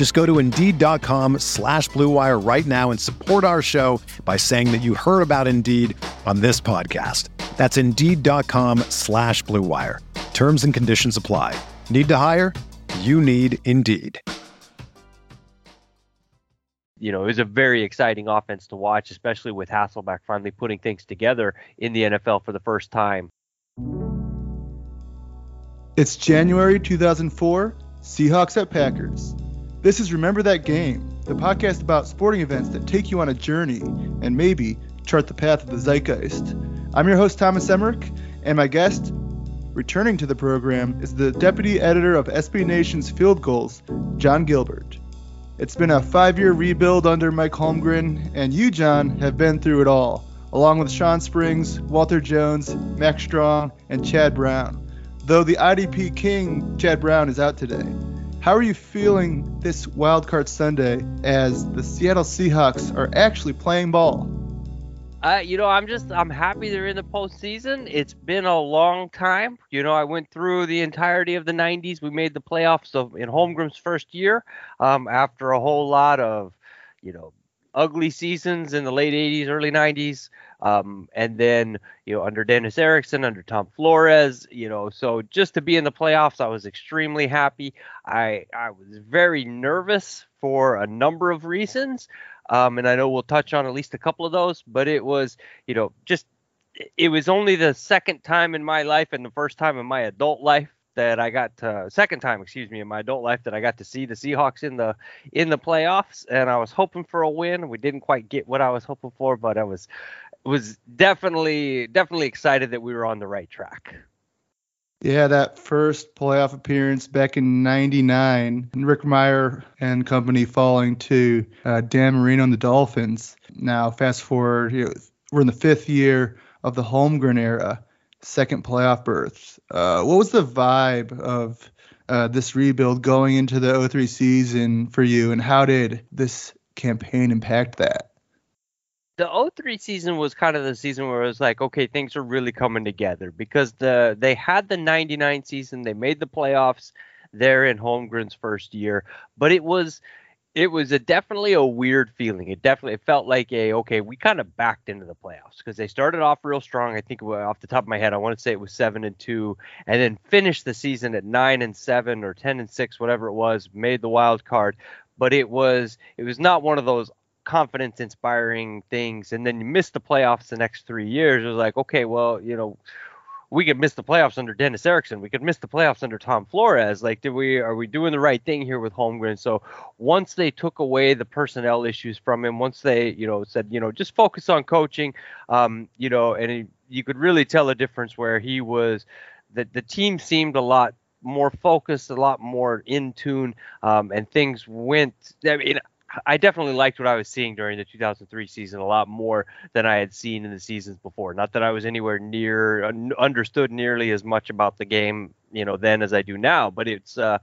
Just go to Indeed.com slash BlueWire right now and support our show by saying that you heard about Indeed on this podcast. That's Indeed.com slash BlueWire. Terms and conditions apply. Need to hire? You need Indeed. You know, it was a very exciting offense to watch, especially with Hasselbeck finally putting things together in the NFL for the first time. It's January 2004, Seahawks at Packers. This is Remember That Game, the podcast about sporting events that take you on a journey and maybe chart the path of the zeitgeist. I'm your host, Thomas Emerick, and my guest, returning to the program, is the deputy editor of SB Nation's Field Gulls, John Gilbert. It's been a five year rebuild under Mike Holmgren, and you, John, have been through it all, along with Shawn Springs, Walter Jones, Mack Strong, and Chad Brown. Though the IDP king, Chad Brown, is out today. How are you feeling this wildcard Sunday as the Seattle Seahawks are actually playing ball? Uh, you know, I'm just I'm happy they're in the postseason. It's been a long time. You know, I went through the entirety of the '90s. We made the playoffs of, in Holmgren's first year. Um, after a whole lot of, you know, ugly seasons in the late '80s, early '90s. Um, and then, you know, under Dennis Erickson, under Tom Flores, you know, so just to be in the playoffs, I was extremely happy. I, I was very nervous for a number of reasons. Um, and I know we'll touch on at least a couple of those, but it was, you know, just, it was only the second time in my life and the first time in my adult life that I got to, second time, excuse me, in my adult life that I got to see the Seahawks in the in the playoffs, and I was hoping for a win. We didn't quite get what I was hoping for, but I was was definitely definitely excited that we were on the right track. Yeah, that first playoff appearance back in '99, Rick Mirer and company falling to uh, Dan Marino and the Dolphins. Now, fast forward, you know, we're in the fifth year of the Holmgren era, second playoff berth. Uh, what was the vibe of uh, this rebuild going into the 03 season for you, and how did this campaign impact that? The 03 season was kind of the season where it was like, okay, things are really coming together because the they had the 99 season, they made the playoffs there in Holmgren's first year, but it was it was a definitely a weird feeling. It definitely it felt like a okay, we kind of backed into the playoffs because they started off real strong. I think off the top of my head, I want to say it was seven and two, and then finished the season at nine and seven or ten and six, whatever it was. Made the wild card, but it was it was not one of those confidence inspiring things and then you miss the playoffs the next three years it was like okay well you know we could miss the playoffs under Dennis Erickson. We could miss the playoffs under Tom Flores. Like, did we are we doing the right thing here with Holmgren? So once they took away the personnel issues from him, once they you know said you know just focus on coaching, um, you know, and he, you could really tell a difference where he was that the team seemed a lot more focused, a lot more in tune, um, and things went. I mean, I definitely liked what I was seeing during the 2003 season a lot more than I had seen in the seasons before. Not that I was anywhere near understood nearly as much about the game, you know, then as I do now, but it's uh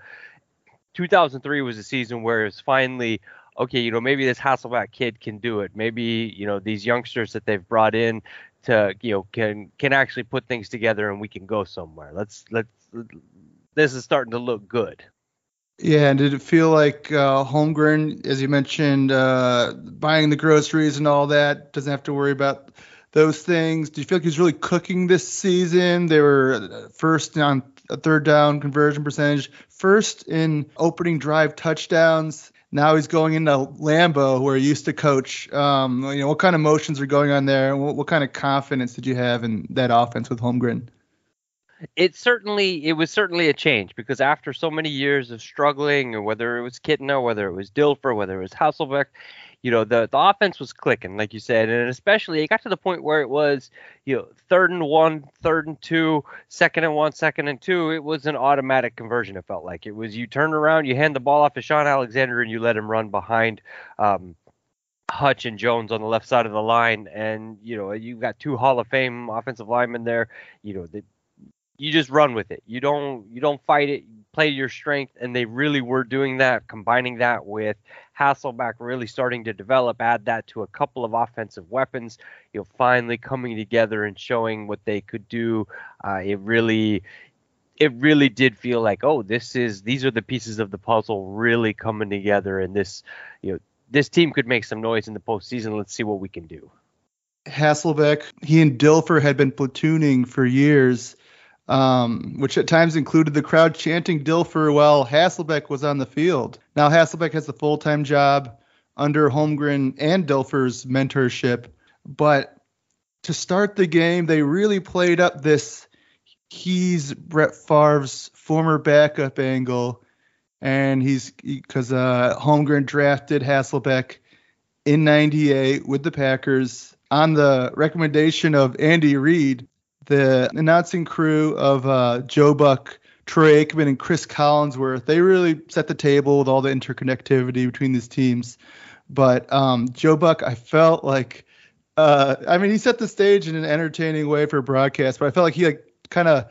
2003 was a season where it's finally okay, you know, maybe this Hasselbeck kid can do it. Maybe, you know, these youngsters that they've brought in to, you know, can can actually put things together and we can go somewhere. Let's let's this is starting to look good. Yeah, and did it feel like uh, Holmgren, as you mentioned, uh, buying the groceries and all that, doesn't have to worry about those things? Do you feel like he's really cooking this season? They were first on a third down conversion percentage, first in opening drive touchdowns. now he's going into Lambeau, where he used to coach. Um, you know, what kind of emotions are going on there? What, what kind of confidence did you have in that offense with Holmgren? It certainly it was certainly a change because after so many years of struggling, or whether it was Kitna, whether it was Dilfer, whether it was Hasselbeck, you know the the offense was clicking, like you said, and especially it got to the point where it was you know third and one, third and two, second and one, second and two. It was an automatic conversion. It felt like it was you turn around, you hand the ball off to Shaun Alexander, and you let him run behind. Um, Hutch and Jones on the left side of the line, and you know you've got two Hall of Fame offensive linemen there. You know the, you just run with it. You don't you don't fight it. You play your strength, and they really were doing that, combining that with Hasselbeck really starting to develop. Add that to a couple of offensive weapons. You know, finally coming together and showing what they could do. Uh, it really. It really did feel like, oh, this is these are the pieces of the puzzle really coming together, and this, you know, this team could make some noise in the postseason. Let's see what we can do. Hasselbeck, he and Dilfer had been platooning for years um, which at times included the crowd chanting Dilfer while Hasselbeck was on the field. Now Hasselbeck has a full-time job under Holmgren and Dilfer's mentorship, but to start the game, they really played up this he's Brett Favre's former backup angle, and he's because uh, Holmgren drafted Hasselbeck in '98 with the Packers on the recommendation of Andy Reid, the announcing crew of uh, Joe Buck, Troy Aikman, and Cris Collinsworth, they really set the table with all the interconnectivity between these teams. But um, Joe Buck, I felt like, uh, I mean, he set the stage in an entertaining way for broadcast, but I felt like he like kind of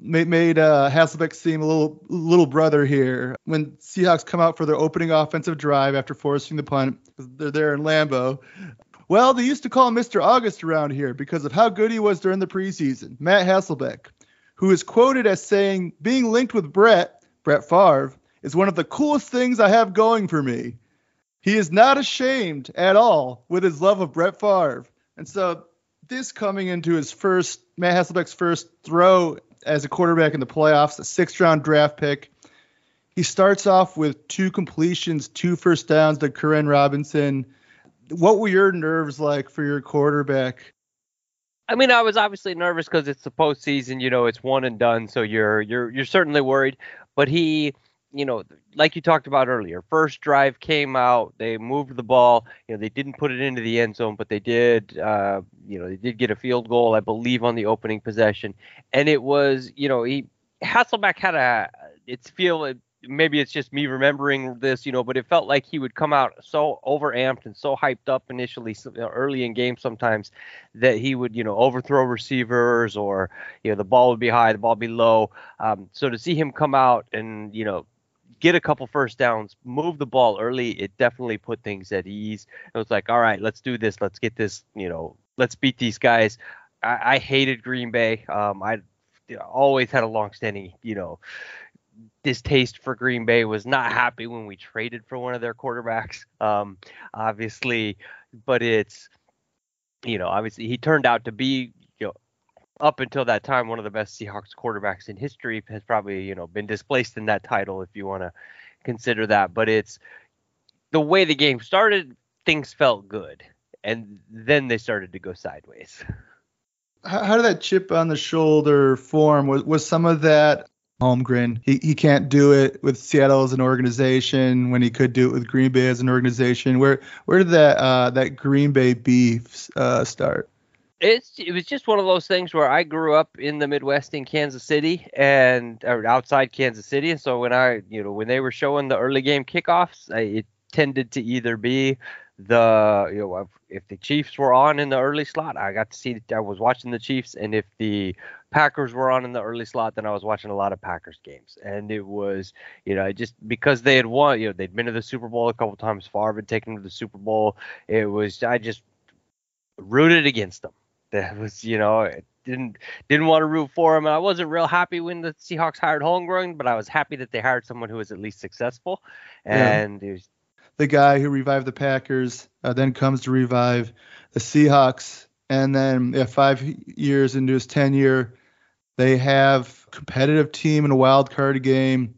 made, made uh, Hasselbeck seem a little little brother here. When Seahawks come out for their opening offensive drive after forcing the punt, they're there in Lambeau. Well, they used to call him Mr. August around here because of how good he was during the preseason. Matt Hasselbeck, who is quoted as saying, being linked with Brett, Brett Favre, is one of the coolest things I have going for me. He is not ashamed at all with his love of Brett Favre. And so this coming into his first, Matt Hasselbeck's first throw as a quarterback in the playoffs, a sixth round draft pick. He starts off with two completions, two first downs to Koren Robinson what were your nerves like for your quarterback? I mean, I was obviously nervous because it's the postseason. You know, it's one and done, so you're you're you're certainly worried. But he, you know, like you talked about earlier, first drive came out, they moved the ball. You know, they didn't put it into the end zone, but they did. Uh, you know, they did get a field goal, I believe, on the opening possession, and it was, you know, he Hasselbeck had a. It's feel maybe it's just me remembering this, you know, but it felt like he would come out so overamped and so hyped up initially early in games sometimes that he would, you know, overthrow receivers or, you know, the ball would be high, the ball be low. Um, so to see him come out and, you know, get a couple first downs, move the ball early, it definitely put things at ease. It was like, all right, let's do this. Let's get this, you know, let's beat these guys. I, I hated Green Bay. Um, I always had a long-standing, you know, distaste for Green Bay was not happy when we traded for one of their quarterbacks. Um, obviously, but it's you know obviously he turned out to be you know up until that time one of the best Seahawks quarterbacks in history has probably you know been displaced in that title if you want to consider that. But it's the way the game started, things felt good, and then they started to go sideways. How, how did that chip on the shoulder form? Was was some of that Holmgren. He he can't do it with Seattle as an organization when he could do it with Green Bay as an organization. Where where did that uh, that Green Bay beef uh, start? It's it was just one of those things where I grew up in the Midwest in Kansas City and outside Kansas City, and so when I you know when they were showing the early game kickoffs, I, it tended to either be the you know if the Chiefs were on in the early slot, I got to see I was watching the Chiefs, and if the Packers were on in the early slot, then I was watching a lot of Packers games, and it was you know I just because they had won, you know they'd been to the Super Bowl a couple times, Favre had taken to the Super Bowl. It was I just rooted against them. That was you know didn't didn't want to root for him. And I wasn't real happy when the Seahawks hired Holmgren, but I was happy that they hired someone who was at least successful. And yeah. was the guy who revived the Packers, uh, then comes to revive the Seahawks, and then yeah, five years into his tenure, they have competitive team in a wild card game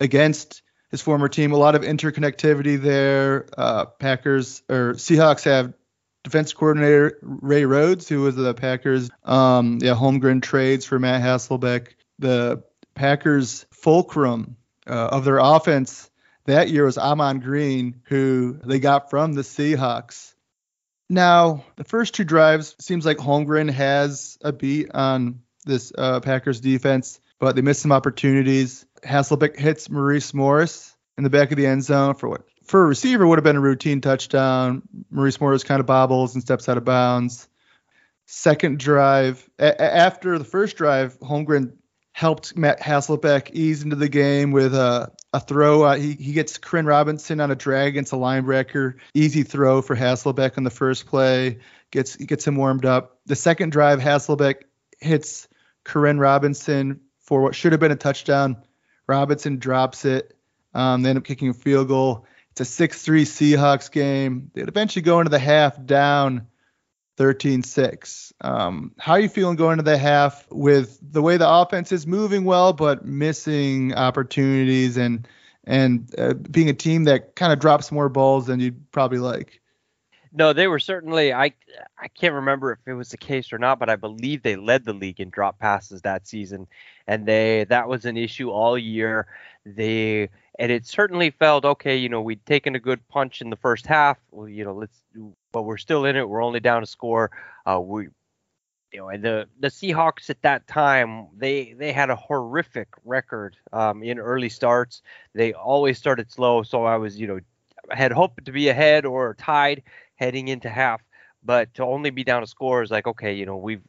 against his former team. A lot of interconnectivity there. Uh, Packers or Seahawks have defense coordinator Ray Rhodes, who was the Packers um, yeah Holmgren trades for Matt Hasselbeck. The Packers fulcrum uh, of their offense that year was Ahman Green, who they got from the Seahawks. Now, the first two drives seems like Holmgren has a beat on this uh, Packers defense, but they missed some opportunities. Hasselbeck hits Maurice Morris in the back of the end zone for what for a receiver would have been a routine touchdown. Maurice Morris kind of bobbles and steps out of bounds. Second drive, a- after the first drive, Holmgren helped Matt Hasselbeck ease into the game with a, a throw. Uh, he, he gets Koren Robinson on a drag against a linebacker. Easy throw for Hasselbeck on the first play. Gets gets him warmed up. The second drive, Hasselbeck hits Koren Robinson for what should have been a touchdown. Robinson drops it. Um, they end up kicking a field goal. It's a 6-3 Seahawks game. They'd eventually go into the half down 13-6. Um, how are you feeling going into the half with the way the offense is moving well, but missing opportunities and and uh, being a team that kind of drops more balls than you'd probably like? No, they were certainly. I I can't remember if it was the case or not, but I believe they led the league in drop passes that season, and they that was an issue all year. They and it certainly felt okay. You know, we'd taken a good punch in the first half. Well, you know, let's, but we're still in it. We're only down a score. Uh, we, you know, the the Seahawks at that time they they had a horrific record um, in early starts. They always started slow, so I was, you know, had hoped to be ahead or tied heading into half, but to only be down a score is like, okay, you know, we've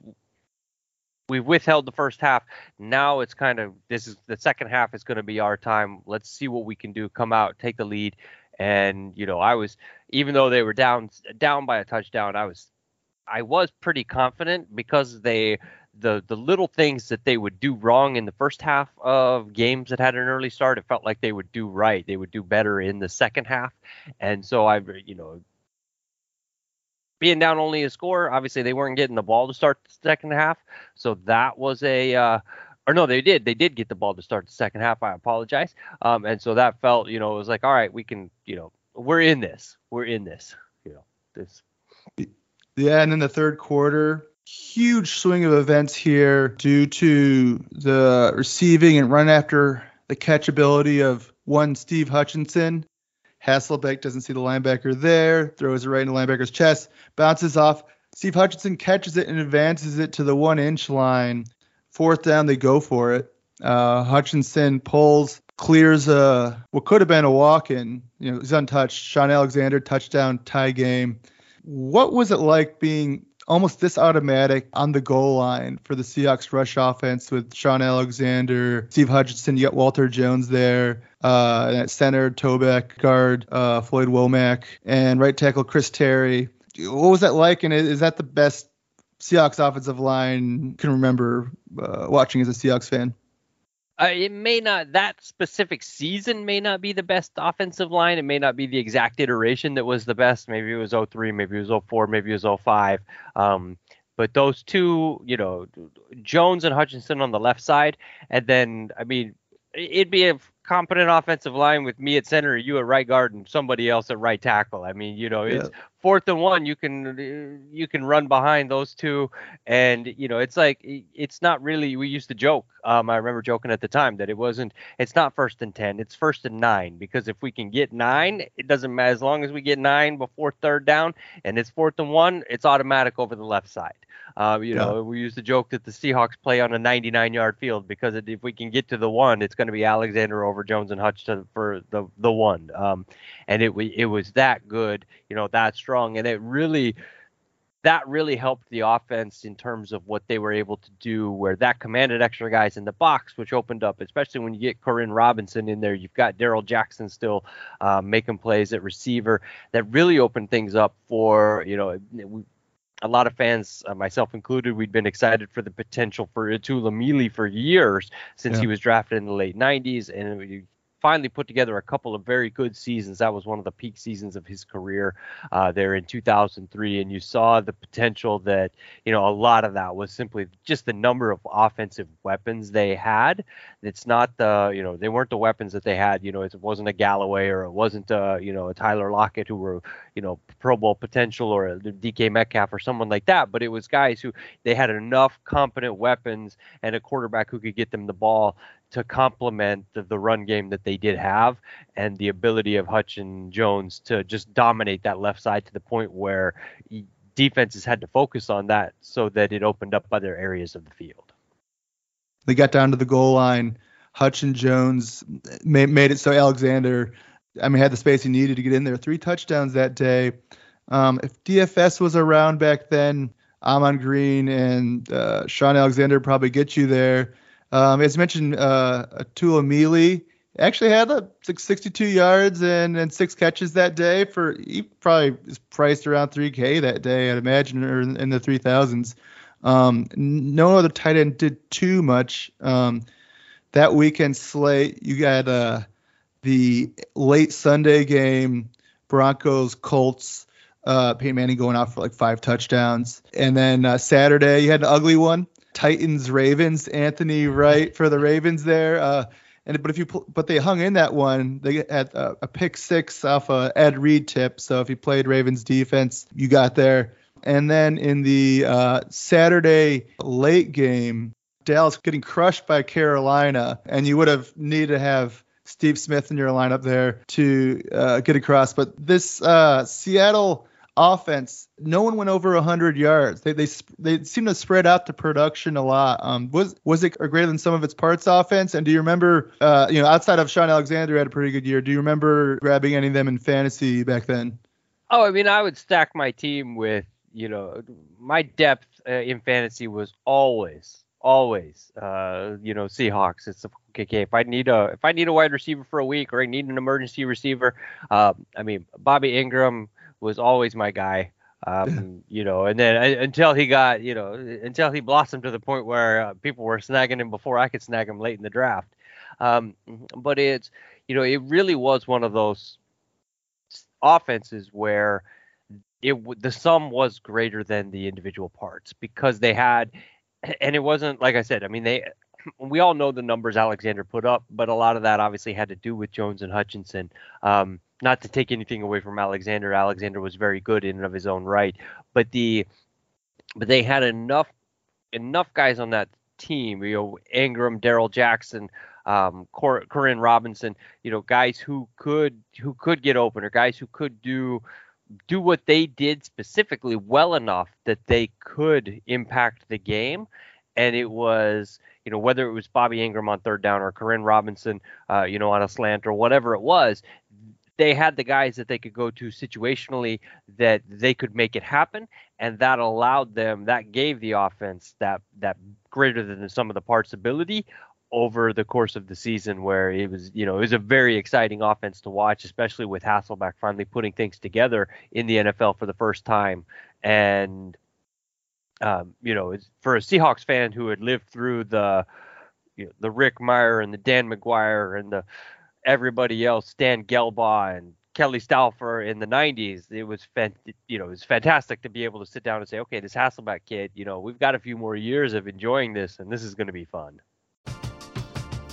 we've withheld the first half. Now it's kind of this is the second half is going to be our time. Let's see what we can do. Come out, take the lead, and you know, I was even though they were down down by a touchdown, I was I was pretty confident because they the the little things that they would do wrong in the first half of games that had an early start, it felt like they would do right. They would do better in the second half, and so I you know being down only a score, obviously they weren't getting the ball to start the second half. So that was a, uh, or no, they did. They did get the ball to start the second half. I apologize. Um, and so that felt, you know, it was like, all right, we can, you know, we're in this. We're in this. You know, this. Yeah, and then the third quarter, huge swing of events here due to the receiving and run after the catchability of one Steve Hutchinson Hasselbeck doesn't see the linebacker there, throws it right in the linebacker's chest, bounces off. Steve Hutchinson catches it and advances it to the one inch line. Fourth down, they go for it. Uh, Hutchinson pulls, clears a what could have been a walk in. You know, he's untouched. Shaun Alexander touchdown tie game. What was it like being almost this automatic on the goal line for the Seahawks rush offense with Shaun Alexander, Steve Hutchinson, yet Walter Jones there, uh, at center, Tobeck, guard, uh, Floyd Womack, and right tackle Chris Terry. What was that like? And is that the best Seahawks offensive line can remember uh, watching as a Seahawks fan? Uh, it may not that specific season may not be the best offensive line. It may not be the exact iteration that was the best. Maybe it was 03, maybe it was 04, maybe it was 05. Um, but those two, you know, Jones and Hutchinson on the left side, and then I mean, it'd be a competent offensive line with me at center, you at right guard, and somebody else at right tackle. I mean, you know, it's yeah. Fourth and one. You can you can run behind those two, and you know, it's like it's not really. We used to joke. Um, I remember joking at the time that it wasn't. It's not first and ten. It's first and nine because if we can get nine, it doesn't matter as long as we get nine before third down, and it's fourth and one. It's automatic over the left side. Uh, you yeah. know, we used to joke that the Seahawks play on a 99 yard field because if we can get to the one, it's going to be Alexander over Jones and Hutch for the the one. Um, and it it was that good, you know, that strong, and it really that really helped the offense in terms of what they were able to do where that commanded extra guys in the box which opened up especially when you get Koren Robinson in there you've got Darrell Jackson still uh, making plays at receiver that really opened things up for you know a lot of fans, uh, myself included, we'd been excited for the potential for Tula Mili for years since yeah. he was drafted in the late 90s. And finally put together a couple of very good seasons. That was one of the peak seasons of his career uh, there in 2003, and you saw the potential that you know a lot of that was simply just the number of offensive weapons they had. It's not the you know they weren't the weapons that they had. You know it wasn't a Galloway or it wasn't a you know a Tyler Lockett who were you know Pro Bowl potential or a DK Metcalf or someone like that, but it was guys who they had enough competent weapons and a quarterback who could get them the ball to complement the, the, run game that they did have and the ability of Hutch and Jones to just dominate that left side to the point where defenses had to focus on that so that it opened up other areas of the field. They got down to the goal line. Hutch and Jones made, made it so Alexander, I mean, had the space he needed to get in there. Three touchdowns that day. Um, if DFS was around back then, Ahman Green and uh, Shaun Alexander probably get you there. Um, as mentioned, uh, Tula actually had a 62 yards and, and six catches that day. For he probably is priced around 3K that day, I'd imagine, or in, in the 3000s. Um, no other tight end did too much. Um, that weekend slate, you got uh, the late Sunday game, Broncos Colts. Uh, Peyton Manning going off for like five touchdowns, and then uh, Saturday you had an ugly one. Titans Ravens. Anthony Wright for the Ravens there. Uh, and but if you but they hung in that one, they had a, a pick six off a Ed Reed tip. So if you played Ravens defense, you got there. And then in the uh, Saturday late game, Dallas getting crushed by Carolina, and you would have needed to have Steve Smith in your lineup there to uh, get across. But this uh, Seattle offense, no one went over 100 yards. They they they seem to spread out the production a lot. Um, was was it greater than some of its parts offense? And do you remember, uh, you know, outside of Shaun Alexander had a pretty good year. Do you remember grabbing any of them in fantasy back then? Oh, I mean, I would stack my team with, you know, my depth uh, in fantasy was always always uh you know seahawks it's okay if i need a if i need a wide receiver for a week or i need an emergency receiver uh, i mean bobby Engram was always my guy. Um, you know, and then uh, until he got, you know, until he blossomed to the point where uh, people were snagging him before I could snag him late in the draft. Um, but it's, you know, it really was one of those offenses where it the sum was greater than the individual parts because they had, and it wasn't like I said. I mean, they we all know the numbers Alexander put up, but a lot of that obviously had to do with Jones and Hutchinson. Um, not to take anything away from Alexander. Alexander was very good in and of his own right, but the but they had enough enough guys on that team. You know, Engram, Darrell Jackson, um, Cor- Koren Robinson. You know, guys who could who could get open or guys who could do do what they did specifically well enough that they could impact the game. And it was, you know, whether it was Bobby Engram on third down or Koren Robinson, uh, you know, on a slant or whatever it was, they had the guys that they could go to situationally that they could make it happen and that allowed them that gave the offense that that greater than some of the parts ability over the course of the season where it was you know it was a very exciting offense to watch especially with Hasselbeck finally putting things together in the NFL for the first time and um, you know for a Seahawks fan who had lived through the you know, the Rick Mirer and the Dan McGwire and the everybody else, Stan Gelbaugh and Kelly Stouffer in the 90s, it was fant- you know it was fantastic to be able to sit down and say, okay, this Hasselbeck kid, you know, we've got a few more years of enjoying this, and this is going to be fun.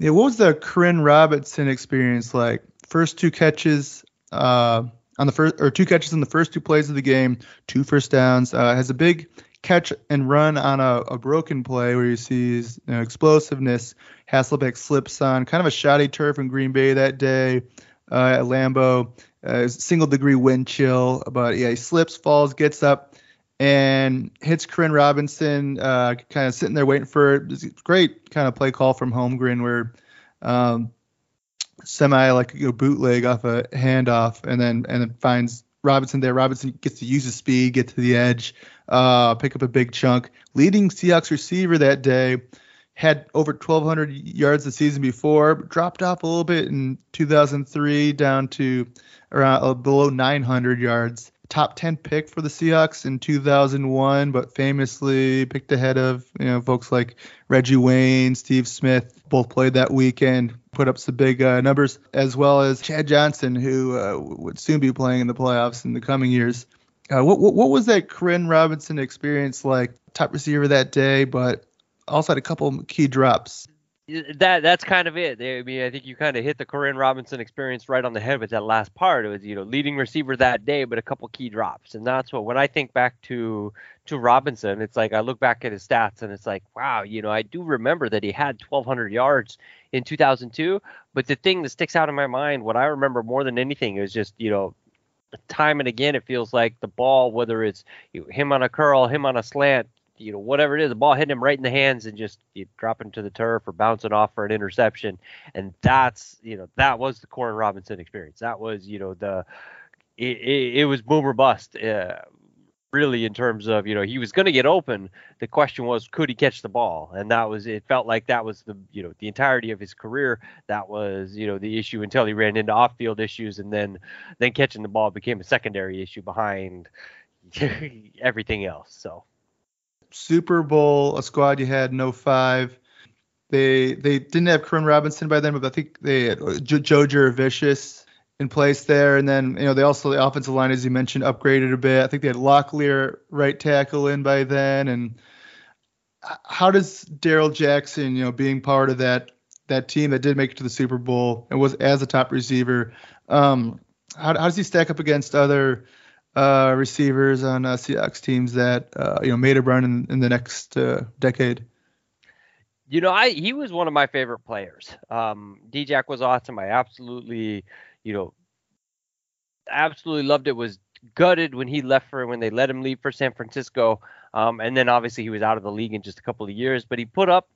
Yeah, what was the Koren Robinson experience like? First two catches uh, on the first, or two catches in the first two plays of the game, two first downs. Uh, has a big catch and run on a, a broken play where you see his you know, explosiveness. Hasselbeck slips on kind of a shoddy turf in Green Bay that day uh, at Lambeau. Uh, single degree wind chill, but yeah, he slips, falls, gets up, and hits Koren Robinson, uh, kind of sitting there waiting for it. Great kind of play call from Holmgren where um, semi like you know, bootleg off a handoff, and then and finds Robinson there. Robinson gets to use his speed, get to the edge, uh, pick up a big chunk. Leading Seahawks receiver that day had over 1,200 yards the season before, dropped off a little bit in 2003 down to around uh, below 900 yards top 10 pick for the Seahawks in 2001, but famously picked ahead of you know folks like Reggie Wayne, Steve Smith, both played that weekend, put up some big uh, numbers, as well as Chad Johnson, who uh, would soon be playing in the playoffs in the coming years. Uh, what, what, what was that Koren Robinson experience like? Top receiver that day, but also had a couple key drops that that's kind of it. I mean, I think you kind of hit the Koren Robinson experience right on the head with that last part. It was you know leading receiver that day, but a couple key drops, and that's what when I think back to to Robinson, it's like I look back at his stats and it's like wow, you know I do remember that he had 1,200 yards in 2002, but the thing that sticks out in my mind, what I remember more than anything, is just you know time and again it feels like the ball, whether it's him on a curl, him on a slant, you know, whatever it is, the ball hitting him right in the hands and just you know, dropping to the turf or bouncing off for an interception. And that's, you know, that was the Koren Robinson experience. That was, you know, the, it, it, it was boom or bust. Uh, really in terms of you know he was going to get open the question was could he catch the ball and that was it felt like that was the you know the entirety of his career that was you know the issue until he ran into off-field issues and then then catching the ball became a secondary issue behind everything else so Super Bowl, a squad you had no five. They they didn't have Koren Robinson by then, but I think they had uh, Joe Jurevicius in place there. And then, you know, they also, the offensive line, as you mentioned, upgraded a bit. I think they had Locklear right tackle in by then. And how does Darrell Jackson, you know, being part of that that team that did make it to the Super Bowl and was as a top receiver, um, how, how does he stack up against other uh, receivers on uh, Seahawks teams that uh, you know made a run in, in the next uh, decade. You know, I he was one of my favorite players. Um, D-Jack was awesome. I absolutely, you know, absolutely loved it. Was gutted when he left for when they let him leave for San Francisco. Um, and then obviously he was out of the league in just a couple of years, but he put up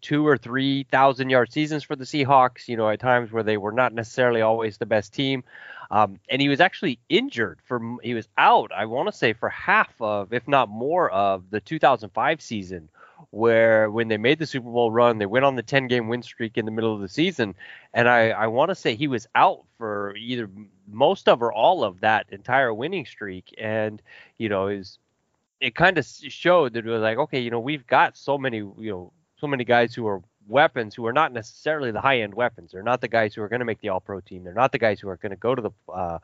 two or three thousand yard seasons for the Seahawks. You know, at times where they were not necessarily always the best team. Um, and he was actually injured for he was out. I want to say for half of, if not more, of the 2005 season, where when they made the Super Bowl run, they went on the 10 game win streak in the middle of the season, and I I want to say he was out for either most of or all of that entire winning streak, and you know is it kind of showed that it was like okay, you know we've got so many you know so many guys who are weapons who are not necessarily the high end weapons. They're not the guys who are going to make the All Pro team. They're not the guys who are going to go to the uh,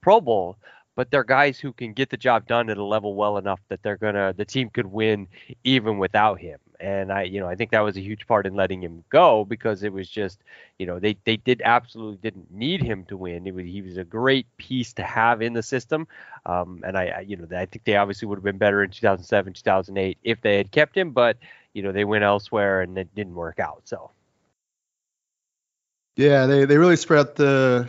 Pro Bowl. But they're guys who can get the job done at a level well enough that they're gonna the team could win even without him. And I, you know, I think that was a huge part in letting him go because it was just, you know, they they did absolutely didn't need him to win. Was, he was a great piece to have in the system. Um, and I, I, you know, I think they obviously would have been better in 2007, 2008 if they had kept him. But you know they went elsewhere and it didn't work out. So yeah, they they really spread the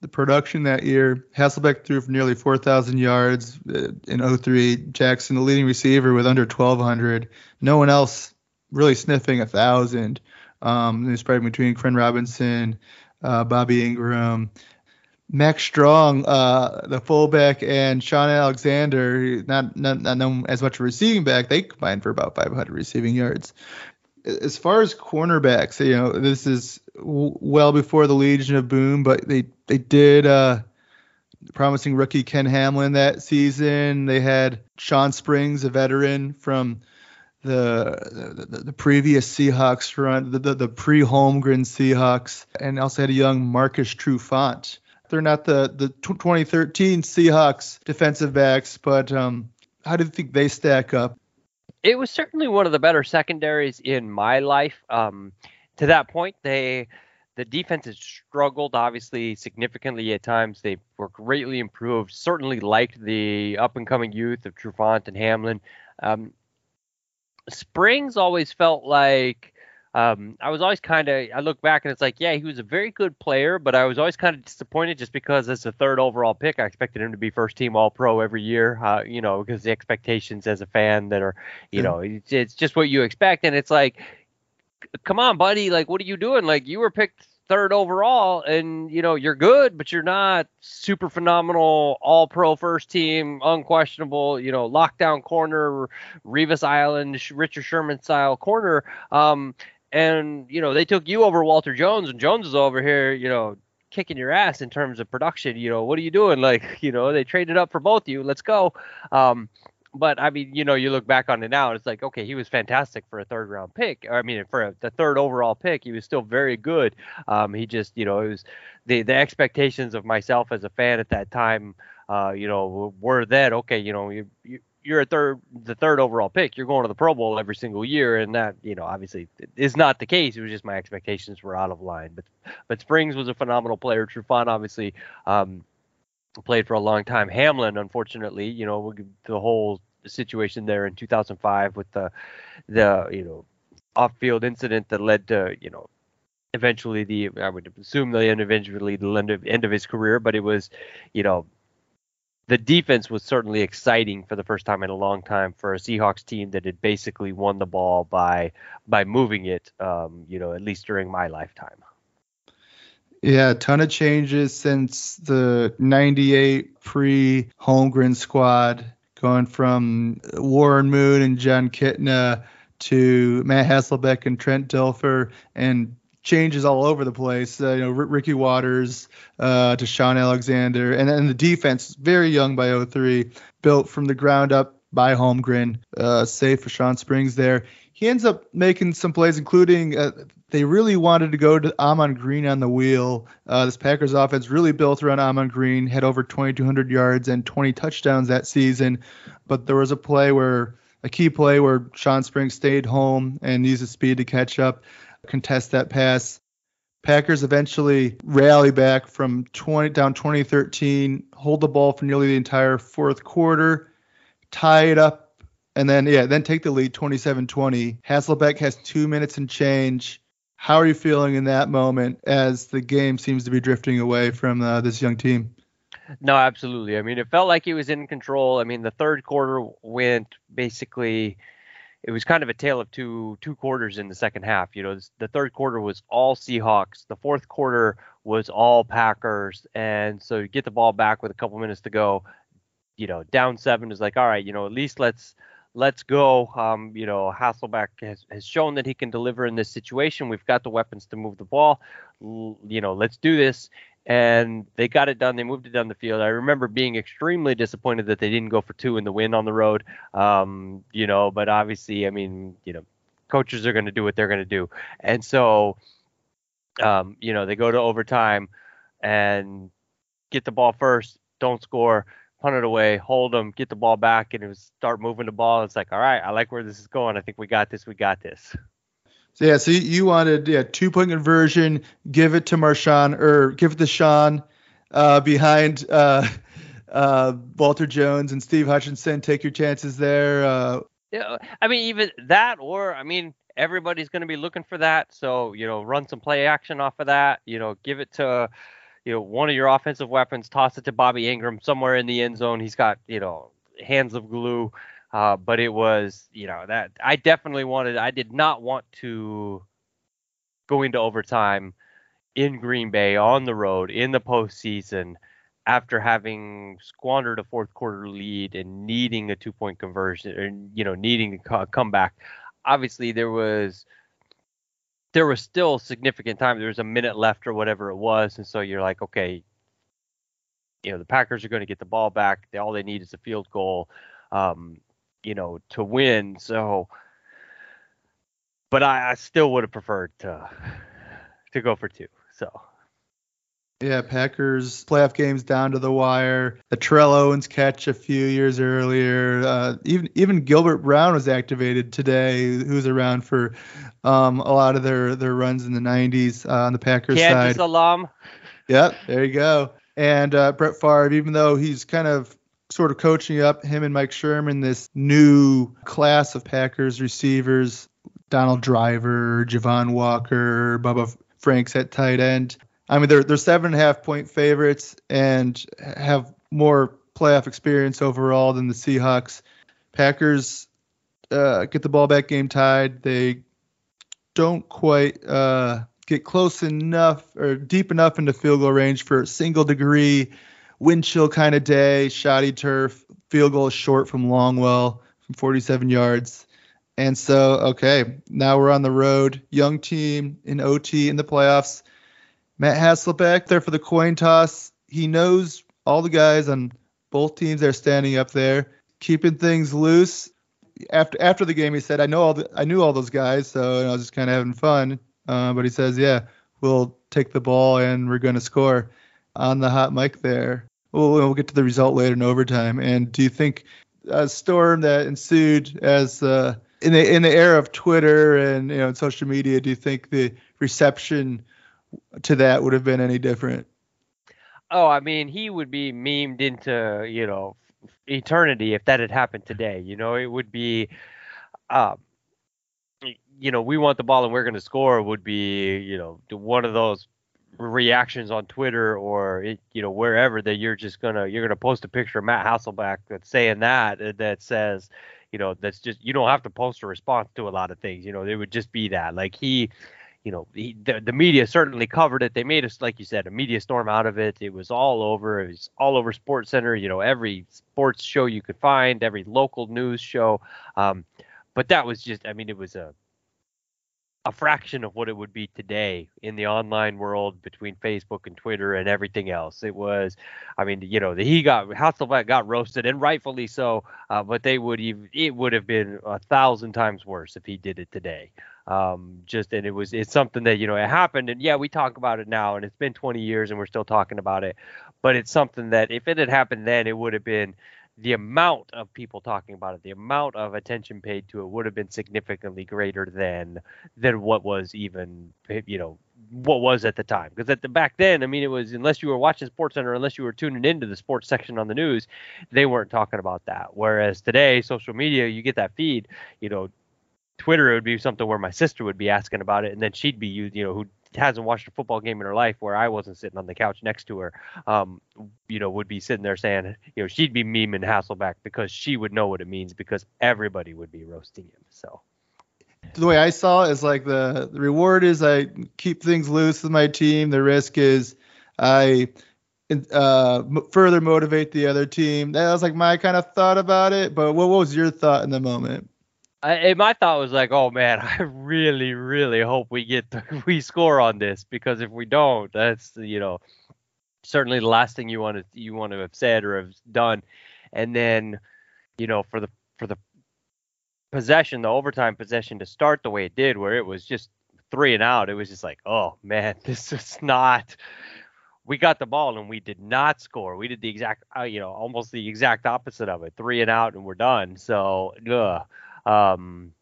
the production that year. Hasselbeck threw for nearly 4,000 yards uh, in 03. Jackson, the leading receiver, with under 1,200. No one else really sniffing a thousand. Um, they spread between Koren Robinson, uh, Bobby Engram. Mack Strong, uh, the fullback, and Shaun Alexander, not, not not known as much a receiving back, they combined for about 500 receiving yards. As far as cornerbacks, you know, this is w- well before the Legion of Boom, but they they did uh, promising rookie Ken Hamlin that season. They had Shawn Springs, a veteran from the the, the previous Seahawks front, the, the, the pre Holmgren Seahawks, and also had a young Marcus Trufant. They're not the the 2013 Seahawks defensive backs, but um, how do you think they stack up? It was certainly one of the better secondaries in my life. Um, to that point, they the defense has struggled obviously significantly at times. They were greatly improved. Certainly liked the up and coming youth of Trufant and Hamlin. Um, Springs always felt like um, I was always kind of I look back and it's like yeah he was a very good player but I was always kind of disappointed just because as a third overall pick I expected him to be first team All Pro every year uh, you know because the expectations as a fan that are you know it's, it's just what you expect. And it's like come on buddy like what are you doing? Like you were picked third overall and you know you're good but you're not super phenomenal all pro first team unquestionable you know lockdown corner revis island richard sherman style corner. Um and you know they took you over walter jones and jones is over here you know kicking your ass in terms of production you know what are you doing like you know they traded up for both you let's go um but I mean, you know, you look back on it now, and it's like, okay, he was fantastic for a third round pick. I mean, for a, the third overall pick, he was still very good. Um, he just, you know, it was the the expectations of myself as a fan at that time, uh, you know, were that okay, you know, you, you you're a third the third overall pick you're going to the pro bowl every single year and that you know obviously is not the case. It was just my expectations were out of line. But but springs was a phenomenal player. Trufant obviously um, played for a long time. Hamlin, unfortunately, you know, the whole situation there in 2005 with the the you know off-field incident that led to you know eventually the I would assume the end eventually the end of, end of his career, but it was you know the defense was certainly exciting for the first time in a long time for a Seahawks team that had basically won the ball by by moving it, um, you know, at least during my lifetime. Yeah, a ton of changes since the 98 pre Holmgren squad, going from Warren Moon and Jon Kitna to Matt Hasselbeck and Trent Dilfer, and changes all over the place. Uh, you know, R- Ricky Watters uh, to Shaun Alexander, and then the defense, very young by 03, built from the ground up by Holmgren, uh, save for Shawn Springs there. He ends up making some plays, including uh, they really wanted to go to Ahman Green on the wheel. Uh, this Packers offense really built around Ahman Green, had over 2,200 yards and 20 touchdowns that season. But there was a play where, a key play where Shawn Springs stayed home and used his speed to catch up, contest that pass. Packers eventually rally back from 20 down 2013, hold the ball for nearly the entire fourth quarter, tie it up, and then yeah, then take the lead 27-20. Hasselbeck has two minutes and change how are you feeling in that moment as the game seems to be drifting away from uh, this young team? No, absolutely. I mean, it felt like he was in control. I mean, the third quarter went basically. It was kind of a tale of two two quarters in the second half. You know, the third quarter was all Seahawks. The fourth quarter was all Packers. And so you get the ball back with a couple minutes to go. You know, down seven is like, all right, you know, at least let's let's go. Um, you know, Hasselbeck has, has shown that he can deliver in this situation. We've got the weapons to move the ball. you know, let's do this. And they got it done. They moved it down the field. I remember being extremely disappointed that they didn't go for two in the win on the road. Um, you know, but obviously, I mean, you know, coaches are going to do what they're going to do. And so, um, you know, they go to overtime and get the ball first, don't score punt it away, hold them, get the ball back, and it was start moving the ball. It's like, all right, I like where this is going. I think we got this. We got this. So yeah, so you wanted yeah two point conversion, give it to Marshawn or give it to Shaun uh, behind uh, uh, Walter Jones and Steve Hutchinson. Take your chances there. Uh, yeah, I mean even that, or I mean everybody's going to be looking for that. So you know, run some play action off of that. You know, give it to you know, one of your offensive weapons, toss it to Bobby Engram somewhere in the end zone. He's got, you know, hands of glue. Uh, but it was, you know, that I definitely wanted, I did not want to go into overtime in Green Bay on the road in the postseason after having squandered a fourth quarter lead and needing a two point conversion or you know needing to come back obviously there was there was still significant time. There was a minute left or whatever it was. And so you're like okay you know the packers are going to get the ball back. All they need is a field goal um, you know to win. So but I, I still would have preferred to to go for two. So yeah, Packers playoff games down to the wire. The Terrell Owens catch a few years earlier. Uh, even even Gilbert Brown was activated today, who's around for um, a lot of their, their runs in the 90s uh, on the Packers Kansas side. alum. Yep, there you go. And uh, Brett Favre, even though he's kind of sort of coaching up him and Mike Sherman, this new class of Packers receivers, Donald Driver, Javon Walker, Bubba Franks at tight end. I mean, they're they're seven and a half point favorites and have more playoff experience overall than the Seahawks. Packers uh, get the ball back game tied. They don't quite uh, get close enough or deep enough into field goal range for a single degree wind chill kind of day, shoddy turf, field goal short from Longwell from 47 yards. And so, okay, now we're on the road. Young team in OT in the playoffs. Matt Hasselbeck there for the coin toss. He knows all the guys on both teams are standing up there, keeping things loose. After after the game, he said, "I know all the, I knew all those guys, so I was just kind of having fun." Uh, but he says, "Yeah, we'll take the ball and we're going to score." On the hot mic there. We'll, we'll get to the result later in overtime. And do you think a storm that ensued as uh, in the in the era of Twitter and you know social media, do you think the reception to that would have been any different? Oh, I mean, he would be memed into, you know, eternity if that had happened today. You know, it would be, um, you know, we want the ball and we're going to score would be, you know, one of those reactions on Twitter or it, you know wherever that you're just gonna you're gonna post a picture of Matt Hasselbeck that's saying that uh, that says you know that's just you don't have to post a response to a lot of things you know it would just be that like he you know, he, the, the media certainly covered it. They made us, like you said, a media storm out of it. It was all over. It was all over Sports Center. You know, every sports show you could find, every local news show. Um, but that was just, I mean, it was a a fraction of what it would be today in the online world between Facebook and Twitter and everything else. It was, I mean, you know, the, he got Hasselbeck got roasted and rightfully so, uh, but they would even it would have been a thousand times worse if he did it today um, just and it was it's something that you know it happened and yeah we talk about it now and it's been 20 years and we're still talking about it but it's something that if it had happened then it would have been the amount of people talking about it the amount of attention paid to it would have been significantly greater than than what was even you know what was at the time. Because at the back then i mean it was unless you were watching sports center unless you were tuning into the sports section on the news they weren't talking about that. Whereas today social media you get that feed you know Twitter, it would be something where my sister would be asking about it, and then she'd be, you know, who hasn't watched a football game in her life, where I wasn't sitting on the couch next to her, um, you know, would be sitting there saying, you know, she'd be memeing Hasselbeck because she would know what it means because everybody would be roasting him. So the way I saw it is like the, the reward is I keep things loose with my team. The risk is I uh, further motivate the other team. That was like my kind of thought about it. But what, what was your thought in the moment? I, my thought was like, oh man, I really, really hope we get the, we score on this because if we don't, that's you know certainly the last thing you want to you want to have said or have done. And then, you know, for the for the possession, the overtime possession to start the way it did, where it was just three and out, it was just like, oh man, this is not. We got the ball and we did not score. We did the exact, uh, you know, almost the exact opposite of it. Three and out and we're done. So, ugh. Um,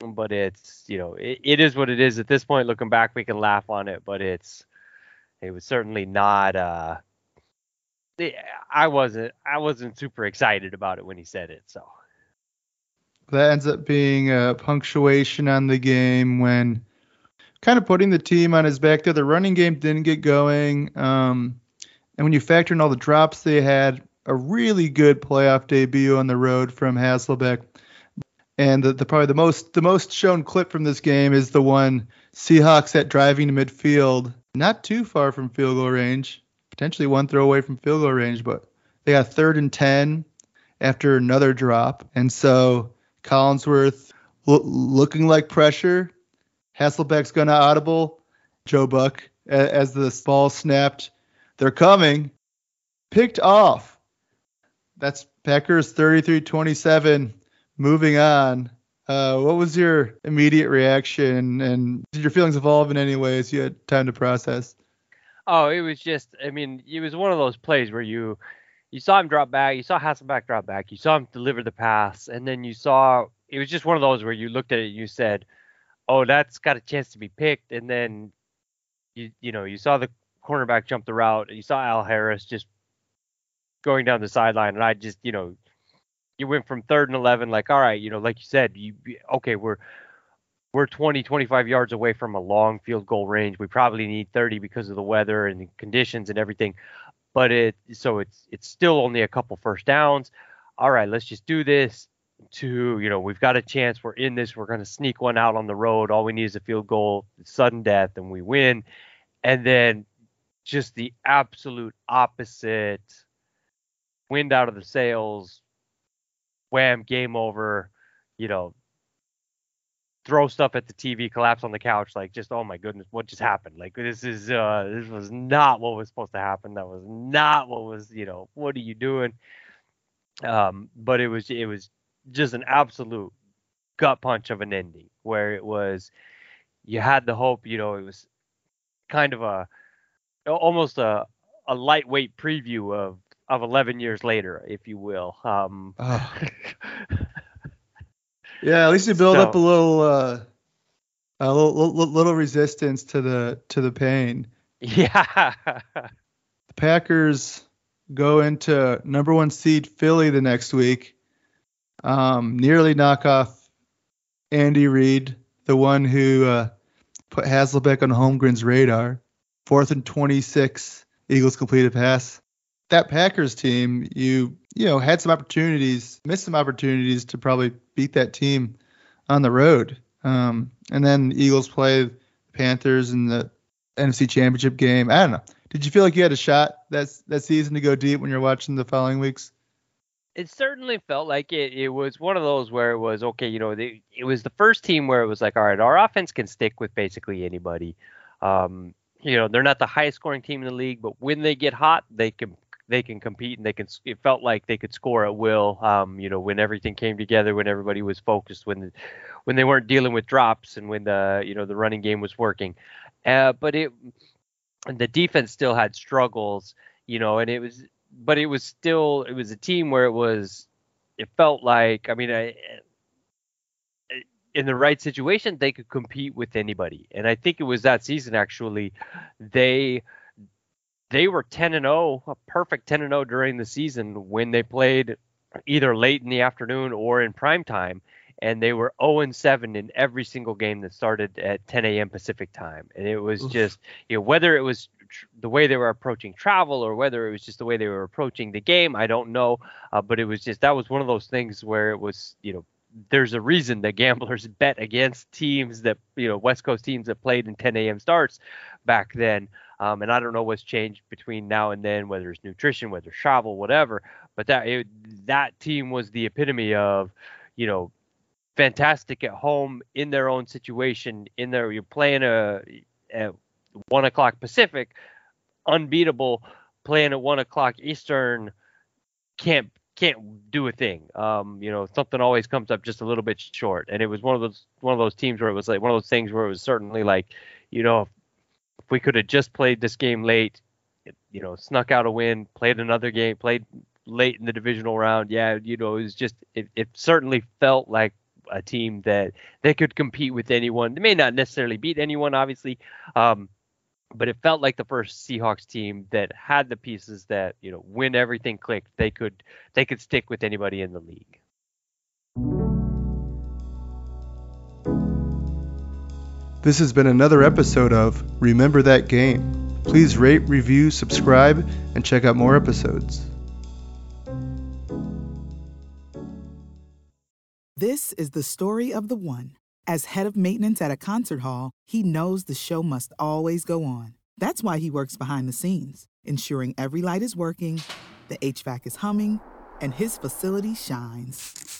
but it's you know it, it is what it is at this point. Looking back, we can laugh on it, but it's it was certainly not. Uh, I wasn't I wasn't super excited about it when he said it. So that ends up being a punctuation on the game when kind of putting the team on his back there. The running game didn't get going. Um, and when you factor in all the drops they had, a really good playoff debut on the road from Hasselbeck. And the, the, probably the most the most shown clip from this game is the one Seahawks at driving to midfield not too far from field goal range, potentially one throw away from field goal range, but they got third and 10 after another drop. And so Collinsworth lo- looking like pressure. Hasselbeck's to audible. Joe Buck, a- as the ball snapped, they're coming. Picked off. That's Packers 33 27. Moving on. Uh, what was your immediate reaction, and did your feelings evolve in any ways you had time to process? Oh, it was just. I mean, it was one of those plays where you you saw him drop back, you saw Hasselbeck drop back, you saw him deliver the pass, and then you saw it was just one of those where you looked at it and you said, "Oh, that's got a chance to be picked," and then you you know you saw the cornerback jump the route, you saw Al Harris just going down the sideline, and I just you know you went from third and 11 like all right you know like you said you okay we're we're 20 25 yards away from a long field goal range. We probably need 30 because of the weather and the conditions and everything but it so it's it's still only a couple first downs. All right let's just do this to you know we've got a chance. We're in this. We're going to sneak one out on the road. All we need is a field goal sudden death and we win. And then just the absolute opposite wind out of the sails wham, game over, you know, throw stuff at the TV, collapse on the couch, like just oh my goodness, what just happened? Like this is uh this was not what was supposed to happen. That was not what was, you know, what are you doing? Um, but it was it was just an absolute gut punch of an ending where it was you had the hope, you know, it was kind of a almost a a lightweight preview of of 11 years later, if you will. Um, oh. yeah, at least you build so, up a little, uh, a little, little resistance to the to the pain. Yeah. the Packers go into number one seed Philly the next week. Um, nearly knock off Andy Reid, the one who uh, put Hasselbeck on Holmgren's radar. Fourth and 26, Eagles completed pass that Packers team, you you know had some opportunities, missed some opportunities to probably beat that team on the road. Um, and then the Eagles play the Panthers in the NFC Championship game. I don't know. Did you feel like you had a shot that that season to go deep when you're watching the following weeks? It certainly felt like it. It was one of those where it was okay. You know, they, it was the first team where it was like, all right, our offense can stick with basically anybody. Um, you know, they're not the highest scoring team in the league, but when they get hot, they can they can compete and they can. It felt like they could score at will. Um, you know, when everything came together, when everybody was focused, when when they weren't dealing with drops, and when the you know the running game was working. Uh, but it the defense still had struggles. You know, and it was, but it was still it was a team where it was. It felt like I mean I in the right situation, they could compete with anybody. And I think it was that season actually. They they were 10 and 0, a perfect 10 and 0 during the season when they played either late in the afternoon or in prime time. And they were 0 and 7 in every single game that started at 10 a.m. Pacific time. And it was Oof. just, you know, whether it was tr- the way they were approaching travel or whether it was just the way they were approaching the game, I don't know. Uh, but it was just, that was one of those things where it was, you know, there's a reason that gamblers bet against teams that, you know, West Coast teams that played in 10 a.m. starts back then. Um, and I don't know what's changed between now and then, whether it's nutrition, whether it's travel, whatever. But that it, that team was the epitome of, you know, fantastic at home in their own situation. In there, you're playing a at one o'clock Pacific, unbeatable. Playing at one o'clock Eastern, can't can't do a thing. Um, you know, something always comes up just a little bit short. And it was one of those one of those teams where it was like one of those things where it was certainly like, you know, if we could have just played this game late, you know, snuck out a win, played another game, played late in the divisional round, yeah, you know, it was just it, it certainly felt like a team that they could compete with anyone. They may not necessarily beat anyone, obviously, um, but it felt like the first Seahawks team that had the pieces that you know when everything clicked, they could they could stick with anybody in the league. This has been another episode of Remember That Game. Please rate, review, subscribe, and check out more episodes. This is the story of the one. As head of maintenance at a concert hall, he knows the show must always go on. That's why he works behind the scenes, ensuring every light is working, the HVAC is humming, and his facility shines.